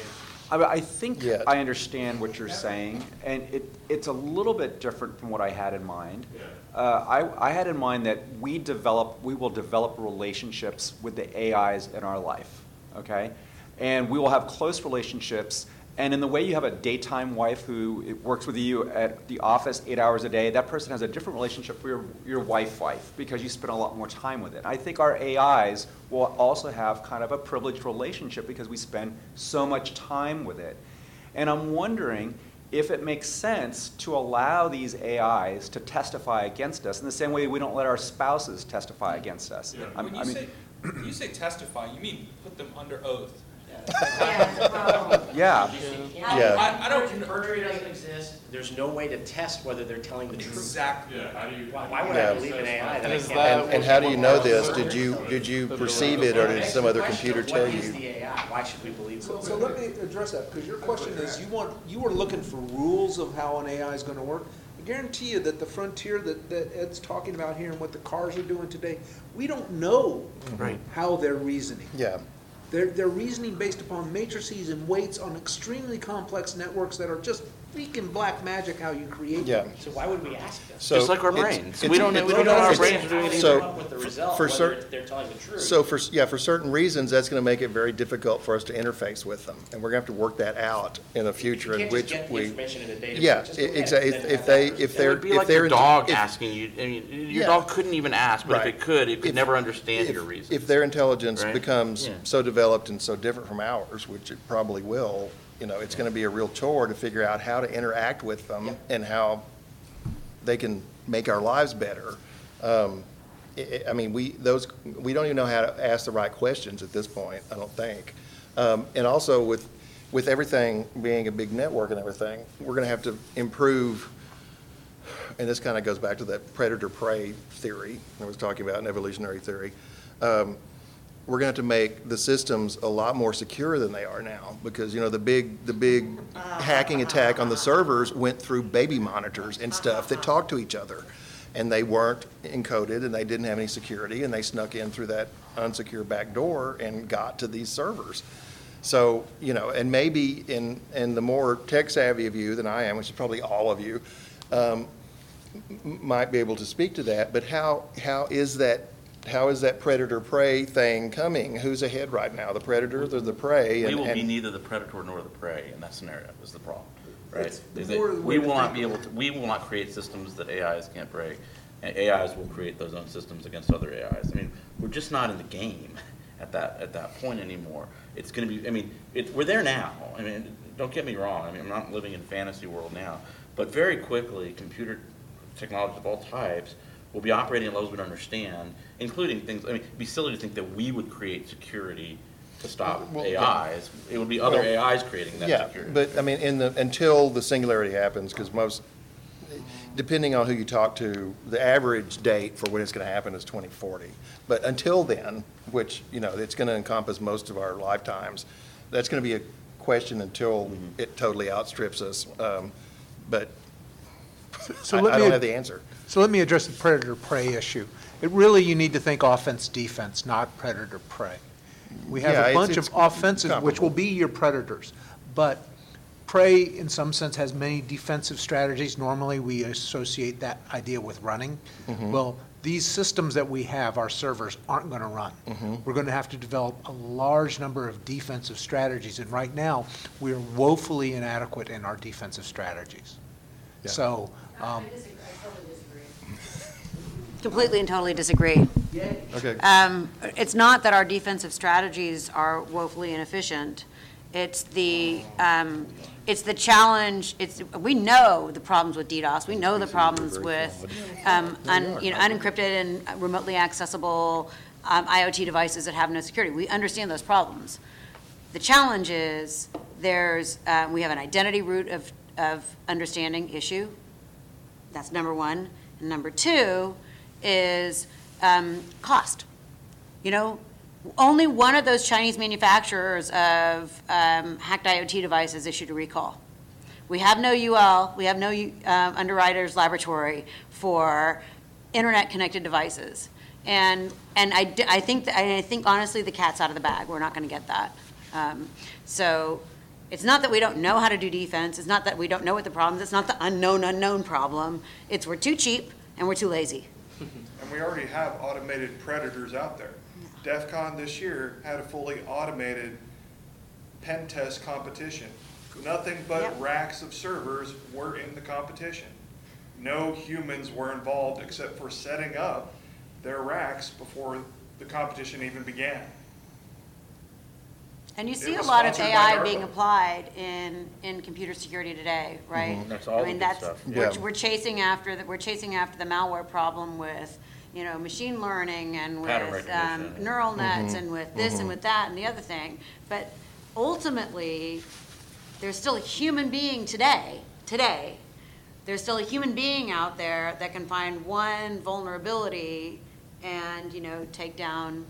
I, I think Yeah. I understand what you're saying, and it, it's a little bit different from what I had in mind. Yeah. Uh, I, I had in mind that we develop, we will develop relationships with the AIs in our life, okay? And we will have close relationships, and in the way you have a daytime wife who works with you at the office eight hours a day, that person has a different relationship for your, your wife wife, because you spend a lot more time with it. I think our AIs will also have kind of a privileged relationship because we spend so much time with it. And I'm wondering if it makes sense to allow these AIs to testify against us in the same way we don't let our spouses testify against us. I'm- When I mean- say, when you say testify, you mean put them under oath. Yeah, it's a problem. Yeah. Yeah. I, I don't, Perjury doesn't exist, there's no way to test whether they're telling the truth. exactly. Yeah, how do you? Why why would I Yeah. believe an AI that I Is can't? that- And, and how do you know this? Did you, did you perceive it, or did some other computer tell What is you? the AI? Why should we believe So, it? so let me address that, because your question is, you want, you are looking for rules of how an AI is gonna work. I guarantee you that the frontier that, that Ed's talking about here and what the cars are doing today, we don't know Right. how they're reasoning. Yeah, They're, they're reasoning based upon matrices and weights on extremely complex networks that are just freaking black magic how you create Yeah. them. So why would we ask them? So Just like our it's- brains. it's- We don't know, we don't know it's- our brains are doing anything. So, Come up with the result, for whether certain- they're telling the truth. So for, yeah, for certain reasons, that's going to make it very difficult for us to interface with them. And we're going to have to work that out in the future in You can't which just get the we. information in a database. Yeah, Just go ahead exactly. and If have they, that if It they're, would be if like they're. your dog if- asking you, I mean, your Yeah. dog couldn't even ask, but if Right. it could, it could If- never understand if- your reasons. If their intelligence Right? becomes Yeah. so developed and so different from ours, which it probably will, you know, it's going to be a real chore to figure out how to interact with them and how they can make our lives better. Um, I, I- I mean, we, those, we don't even know how to ask the right questions at this point, I don't think. Um, And also with, with everything being a big network and everything, we're going to have to improve and this kind of goes back to that predator-prey theory I was talking about in evolutionary theory. Um, We're going to have to make the systems a lot more secure than they are now, because, you know, the big, the big hacking attack on the servers went through baby monitors and stuff that talked to each other. And they weren't encoded, and they didn't have any security, and they snuck in through that unsecure back door and got to these servers. So, you know, and maybe in, in the more tech savvy of you than I am, which is probably all of you, um, might be able to speak to that, but how, how is that, how is that predator-prey thing coming? Who's ahead right now, the predator or the prey? We And- will be and- neither the predator nor the prey in that scenario, is the problem, right? It's Is more the we way to will not be of able to, we will not create systems that AIs can't break, and AIs will create those own systems against other AIs. I mean, we're just not in the game at that, at that point anymore. It's gonna be, I mean, it, we're there now. I mean, don't get me wrong, I mean, I'm not living in fantasy world now, but very quickly, computer technologies of all types will be operating at levels we don't understand, including things, I mean, it'd be silly to think that we would create security to stop Well, yeah. AIs. It would be other Well, AIs creating that Yeah, security. but, I mean, in the, until the singularity happens, because most, depending on who you talk to, the average date for when it's going to happen is 2040. But until then, which, you know, it's going to encompass most of our lifetimes, that's going to be a question until Mm-hmm. it totally outstrips us. Um, But So I let I don't have the answer. So let me address the predator-prey issue. It really, you need to think offense-defense, not predator-prey. We have Yeah, a it's- bunch it's of offensive, which will comparable. be your predators. But prey, in some sense, has many defensive strategies. Normally, we associate that idea with running. Mhm. Well, these systems that we have, our servers, aren't going to run. Mhm. We're going to have to develop a large number of defensive strategies, and right now, we're woefully inadequate in our defensive strategies. Yeah. So, um, Completely and totally disagree. Okay. Um, It's not that our defensive strategies are woefully inefficient. It's the, um, it's the challenge, it's, we know the problems with DDoS. We know the problems with, um, un- you know, unencrypted and remotely accessible um, IoT devices that have no security. We understand those problems. The challenge is, there's, uh, we have an identity root of, of understanding issue. That's number one. And number two is um, cost. You know, only one of those Chinese manufacturers of um, hacked IoT devices issued a recall. We have no UL, we have no um, underwriters laboratory for internet-connected devices. And, and I, I think, that- I think honestly, the cat's out of the bag. We're not going to get that. Um, So it's not that we don't know how to do defense, it's not that we don't know what the problem is, it's not the unknown unknown problem. It's we're too cheap and we're too lazy. And we already have automated predators out there. DEF CON this year had a fully automated pen test competition. Nothing but Yep. racks of servers were in the competition. No humans were involved except for setting up their racks before the competition even began. And you see a lot of sponsored by AI being applied in, in computer security today, right? Mhm. That's all I the mean, good that's, stuff. we're, Yeah. we're chasing after, the- we're chasing after the malware problem with, you know, machine learning and Pattern with um, recognition. neural nets Mhm. and with this and Mhm. with that and the other thing. But ultimately, there's still a human being today, today, there's still a human being out there that can find one vulnerability and, you know, take down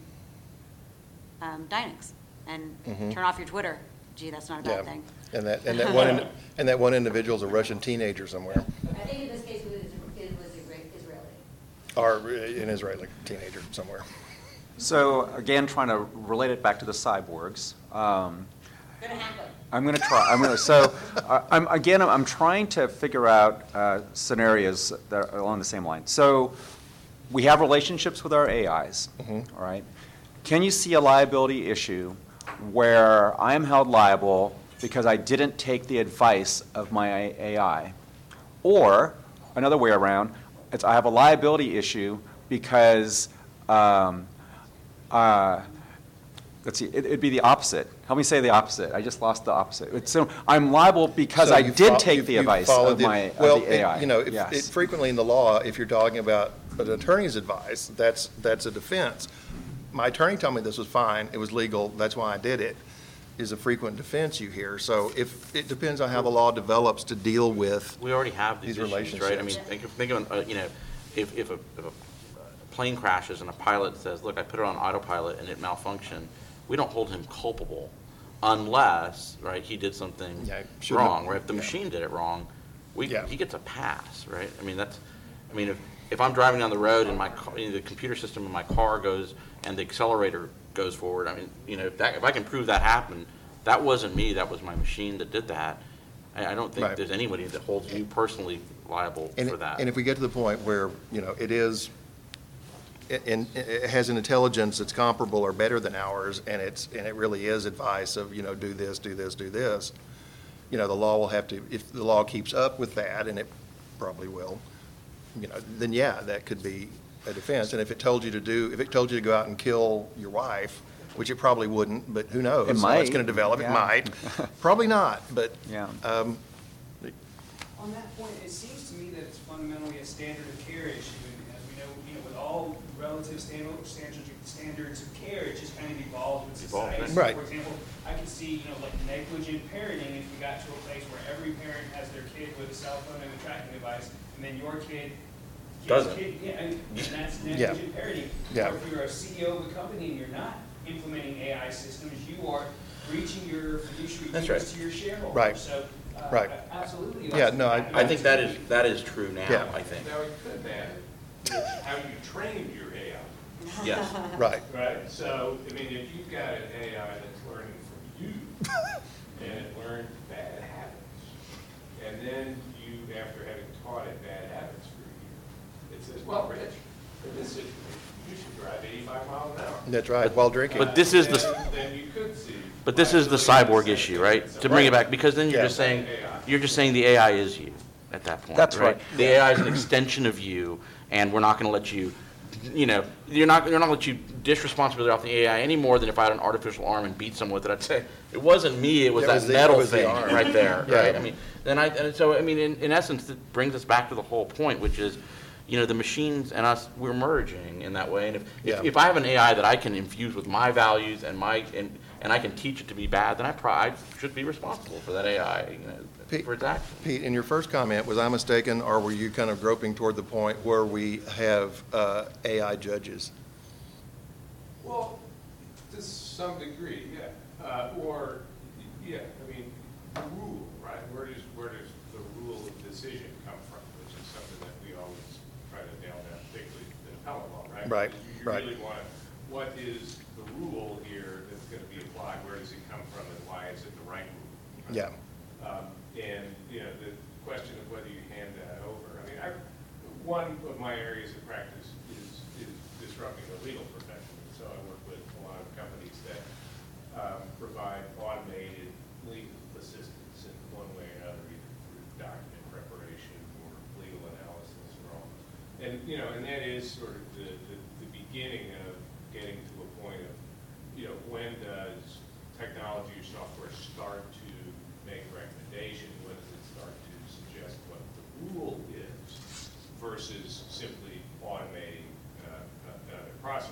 um, Dynex and Mhm. turn off your Twitter. Gee, that's not a Yeah. bad thing. And that, and that one, in- and that one individual's a Russian teenager somewhere, I think in this case, it was, it was Israeli. or an Israeli teenager somewhere. So again, trying to relate it back to the cyborgs. um, Gonna happen. I'm going to try, I'm going to, so, uh, I'm, again, I'm trying to figure out uh, scenarios that are along the same line. So, we have relationships with our AIs, all right? Can you see a liability issue where I am held liable because I didn't take the advice of my AI? Or, another way around, it's I have a liability issue because, um, uh, let's see, it- it'd be the opposite. Help me say the opposite. I just lost the opposite. It's, so I'm liable because So I you did fol- take you- the you advice followed of the- my, of well, the it- AI. You know, if- Yes. it frequently in the law, if you're talking about an attorney's advice, that's, that's a defense. My attorney told me this was fine, it was legal, that's why I did it, is a frequent defense you hear. So if, it depends on how the law develops to deal with, We already have these These issues, right? I mean, relationships. think of, think of, uh, you know, if, if a, if a plane crashes and a pilot says, look, I put it on autopilot and it malfunctioned, we don't hold him culpable unless, right, he did something Yeah, shouldn't have- wrong, right? If the yeah. machine did it wrong, we, Yeah. he gets a pass, right? I mean, that's, I mean, if, if I'm driving down the road and my, car- you know, the computer system in my car goes and the accelerator goes forward, I mean, you know, if that, if I can prove that happened, that wasn't me, that was my machine that did that. I, I don't think Right. there's anybody that holds you personally liable and, for that. and if we get to the point where, you know, it is, and it has an intelligence that's comparable or better than ours, and it's, and it really is advice of, you know, do this, do this, do this, you know, the law will have to, if the law keeps up with that, and it probably will, you know, then yeah, that could be a defense. And if it told you to do, if it told you to go out and kill your wife, which it probably wouldn't, but who knows? It how might, It's gonna develop, it yeah. might. Probably not, but, Yeah. um, On that point, it seems to me that it's fundamentally a standard of care issue, and as we know, you know, with all relative standards, standards of care, it just kind of evolves with Evolves, society. right. So, Right. For example, I could see, you know, like negligent parenting, if we got to a place where every parent has their kid with a cell phone and a tracking device, and then your kid. Doesn't. kid- Yeah, and and that's Yeah. negligent parenting. Yeah. Or if you're a CEO of a company and you're not implementing AI systems, you are breaching your fiduciary That's duties right. to your shareholders. Right. So, uh, Right. absolutely. Yeah, no, I- I think that is, that is true now, Yeah. I think. Now, it could matter how you trained your AI. Yes. right. Right, so, I mean, if you've got an AI that's learning from you, and it learned bad habits, and then you, after having taught it bad habits for a year, it says, well, Rich, in this situation, you should drive eighty-five miles an hour. That's right, while drinking. But this is the, Then- Then you could see. but this is the cyborg issue, right? To bring it back, because then you're just saying, you're just saying the AI is you at that point, That's right. The AI is an extension of you, and we're not gonna let you, you know, you're not, you're not gonna let you dish responsibility off the AI any more than if I had an artificial arm and beat someone with it. I'd say, it wasn't me, it was that was the- it metal was the thing arm. right there, Yeah. right? I mean, then I, and so, I mean, in, in essence, it brings us back to the whole point, which is, you know, the machines and us, we're merging in that way. And if, Yeah. if, if I have an AI that I can infuse with my values and my, and, and I can teach it to be bad, then I probably, I should be responsible for that AI, you know, Pete- for. Pete, in your first comment, was I mistaken, or were you kind of groping toward the point where we have uh, AI judges? Well, to some degree, yeah. Uh, Or, yeah, I mean, the rule, right? Where does, where does the rule of decision come from? Which is something that we always try to nail down, particularly in appellate law, right? Right, Because you- right. You really want to, what is the rule here that's going to be applied? Where does it come from and why is it the right rule? Yeah, Um, And, you know, the question of whether you hand that over, I mean, I, one of my areas of practice is, is disrupting the legal profession. So I work with a lot of companies that um, provide automated legal assistance in one way or another, either through document preparation or legal analysis or all. And, you know, and that is sort of the, the, the beginning of getting to a point of, you know, when does technology or software start to make recommendations? When does it start to suggest what the rule is versus simply automating uh, another process?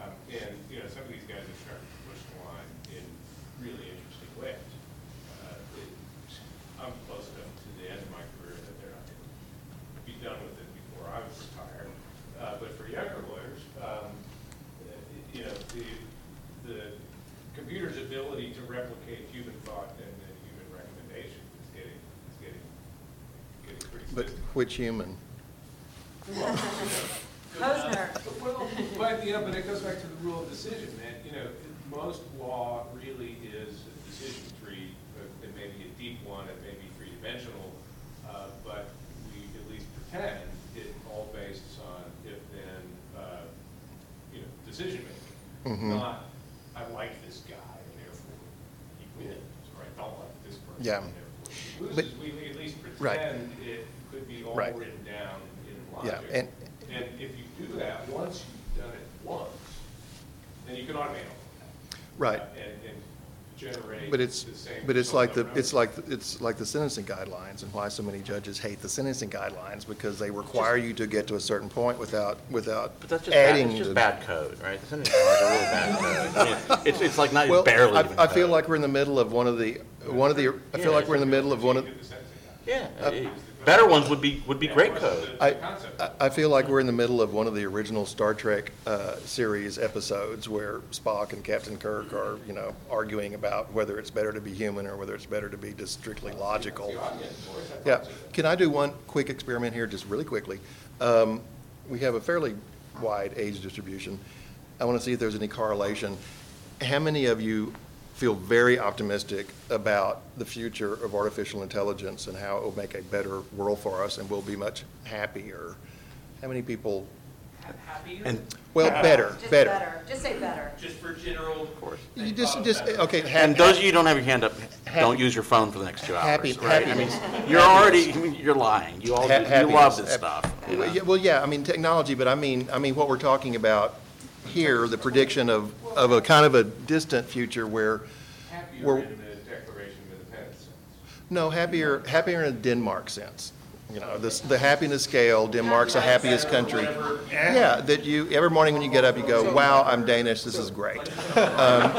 Um, And, you know, some of these guys are starting to push the line in really interesting ways. Uh, it- I'm close enough to the end of my career that they're not going to be done with it before I was retired. Uh, But for younger lawyers, um, uh, you know, the, the computer's ability to replicate human thought and and human recommendation is getting, is getting, getting pretty but which human? Posner. Well, but, you know, but it goes back to the rule of decision, man, you know, most law really is a decision tree. uh, It may be a deep one, it may be three-dimensional, uh, but we at least pretend it all based on if-then, uh, you know, decision-making. Mhm. Not, I like this guy and therefore he wins, or I don't like this person Yeah. and therefore he But- loses. We at least Right. pretend it could be all Right. written down in Yeah, logic. and- And if you do that, once you've done it once, then you can automate all of that. Right. uh, And, and generate But it's, the same. but it's like the, result it's like, it's like the sentencing guidelines and why so many judges hate the sentencing guidelines because they require you to get to a certain point without, without But that's just bad, adding. it's just the- bad code, right? The sentencing laws are really bad code. I mean, It's, it's like not Well, barely I, even I feel code. like we're in the middle of one of the, one of the, I feel Yeah, like we're in the middle of one of, Yeah, uh, it- better ones would be, would be great code. I, I- I feel like we're in the middle of one of the original Star Trek uh, series episodes where Spock and Captain Kirk are, you know, arguing about whether it's better to be human or whether it's better to be just strictly logical. Yeah. Can I do one quick experiment here, just really quickly? Um, We have a fairly wide age distribution. I want to see if there's any correlation. How many of you feel very optimistic about the future of artificial intelligence and how it will make a better world for us and we'll be much happier? How many people? Happier? And, well, better, Just better. better, just say better. Just for general. Of course. You just, just, okay. And those of you who don't have your hand up, Happy- don't use your phone for the next two Happy- hours, right? I mean, you're already, I mean, you're lying. You all, Ha- you happiness. love this Hap- stuff. you know? Yeah, Well, yeah, I mean, technology, but I mean, I mean, what we're talking about here, the prediction of, of a kind of a distant future where, Happier where, in the Declaration of Independence. no, happier, happier in a Denmark sense. You know, this, the happiness scale, Denmark's the happiest country. Yeah, that you, every morning when you get up, you go, wow, I'm Danish, this is great. Um,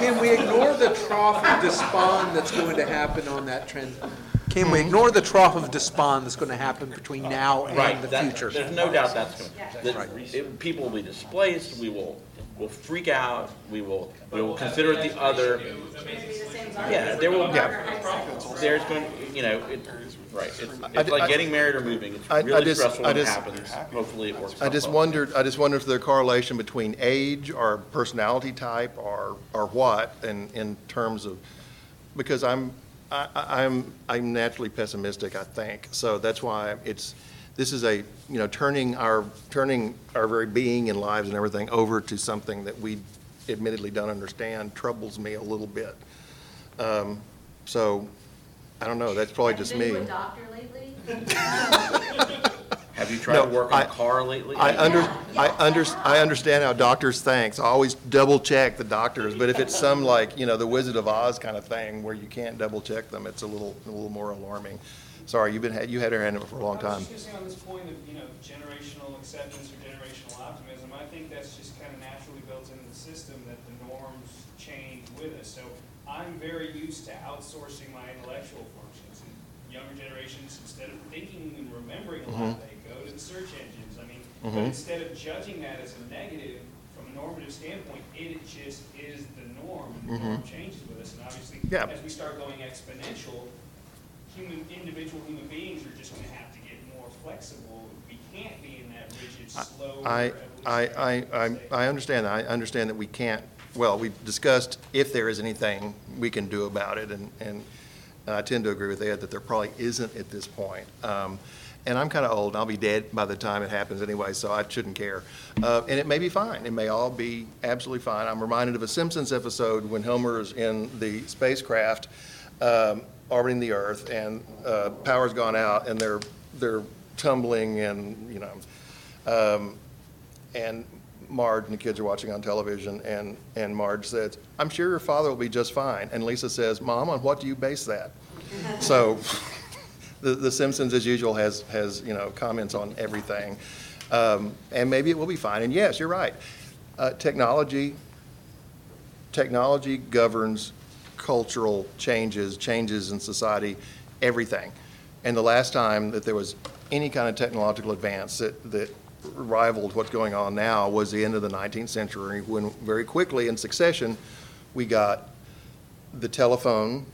Can we ignore the trough of despond that's going to happen on that trend? Can we ignore the trough of despond that's going to happen between now and the that- future? There's no doubt that's going, that it- people will be displaced, we will, will freak out, we will, we will consider it the other. Yeah, there will, there's going, you know, it, right, it's, it's like getting married or moving, it's I- I really just- stressful I when it just- happens, hopefully it works. I just out well. wondered, I just wondered if there's a correlation between age or personality type or, or what in, in terms of, because I'm, I, I- I'm, I'm naturally pessimistic, I think. So that's why it's, this is a, you know, turning our, turning our very being and lives and everything over to something that we admittedly don't understand troubles me a little bit. Um, So, I don't know, that's probably just me. Been to a doctor lately? Have you tried No, to work on I- a car lately? I under, I under, I understand how doctors think, so I always double check the doctors, but if it's some like, you know, the Wizard of Oz kind of thing where you can't double check them, it's a little, a little more alarming. Sorry, you've been, you had your hand up for a long I time. was just gonna say on this point of, you know, generational acceptance or generational optimism, I think that's just kind of naturally built into the system that the norms change with us. So I'm very used to outsourcing my intellectual functions. And younger generations, instead of thinking and remembering a lot, Mhm. they go to the search engines. I mean, but Mhm. instead of judging that as a negative from a normative standpoint, it just is the norm. And the norm changes with us. And obviously, Yeah. as we start going exponential, human, individual human beings are just gonna have to get more flexible. We can't be in that rigid, slow. I, I, I, I, I understand that. I understand that we can't, well, we've discussed if there is anything we can do about it, and, and I tend to agree with Ed that there probably isn't at this point. Um, And I'm kind of old, and I'll be dead by the time it happens anyway, so I shouldn't care. Uh, And it may be fine. It may all be absolutely fine. I'm reminded of a Simpsons episode when Homer is in the spacecraft um, orbiting the Earth, and uh, power's gone out, and they're, they're tumbling and, you know, um, and Marge and the kids are watching on television, and, and Marge says, I'm sure your father will be just fine. And Lisa says, Mom, on what do you base that? So, the, the Simpsons, as usual, has, has, you know, comments on everything. Um, and maybe it will be fine. And yes, you're right. Uh, technology, technology governs cultural changes, changes in society, everything. And the last time that there was any kind of technological advance that, that rivaled what's going on now was the end of the 19th century, when very quickly in succession, we got the telephone,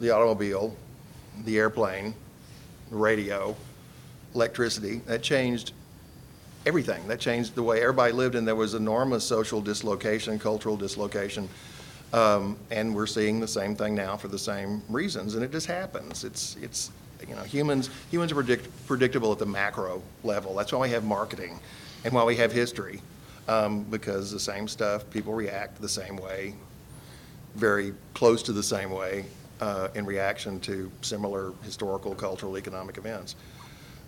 the automobile, the airplane, radio, electricity. That changed everything. That changed the way everybody lived, and there was enormous social dislocation, cultural dislocation. Um, and we're seeing the same thing now for the same reasons, and it just happens. It's, it's, you know, humans, humans are predict, predictable at the macro level. That's why we have marketing and why we have history, um, because the same stuff, people react the same way, very close to the same way uh, in reaction to similar historical, cultural, economic events.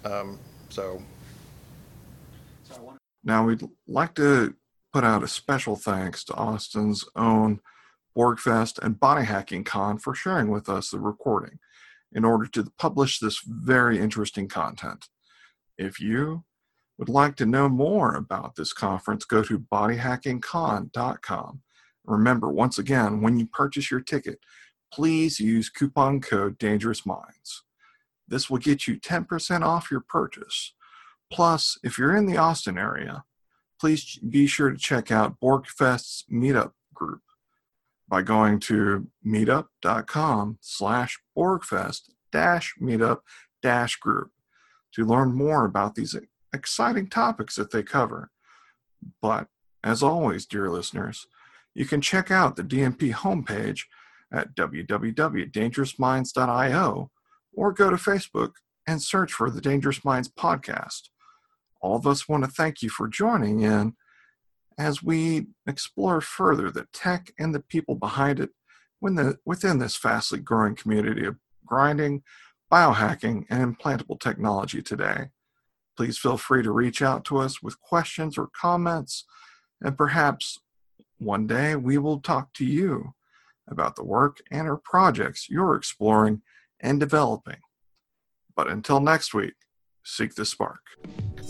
Um, so Now, we'd like to put out a special thanks to Austin's own Borgfest and Body Hacking Con for sharing with us the recording in order to publish this very interesting content. If you would like to know more about this conference, go to bodyhackingcon.com. Remember, once again, when you purchase your ticket, please use coupon code Dangerous Minds. This will get you 10% off your purchase. Plus, if you're in the Austin area, please be sure to check out Borgfest's meetup group by going to meetup.com slash borgfest dash meetup dash group to learn more about these exciting topics that they cover. But as always, dear listeners, you can check out the DMP homepage at www.dangerousminds.io or go to Facebook and search for the Dangerous Minds podcast. All of us want to thank you for joining in as we explore further the tech and the people behind it the, within this fastly growing community of grinding, biohacking, and implantable technology today. Please feel free to reach out to us with questions or comments, and perhaps one day we will talk to you about the work and or projects you're exploring and developing. But until next week, seek the spark.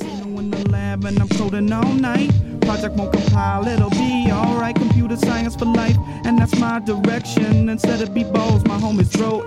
in the lab and I'm coding all night. Project won't compile, it'll be alright. Computer science for life, and that's my direction. Instead of be balls, my home is throw.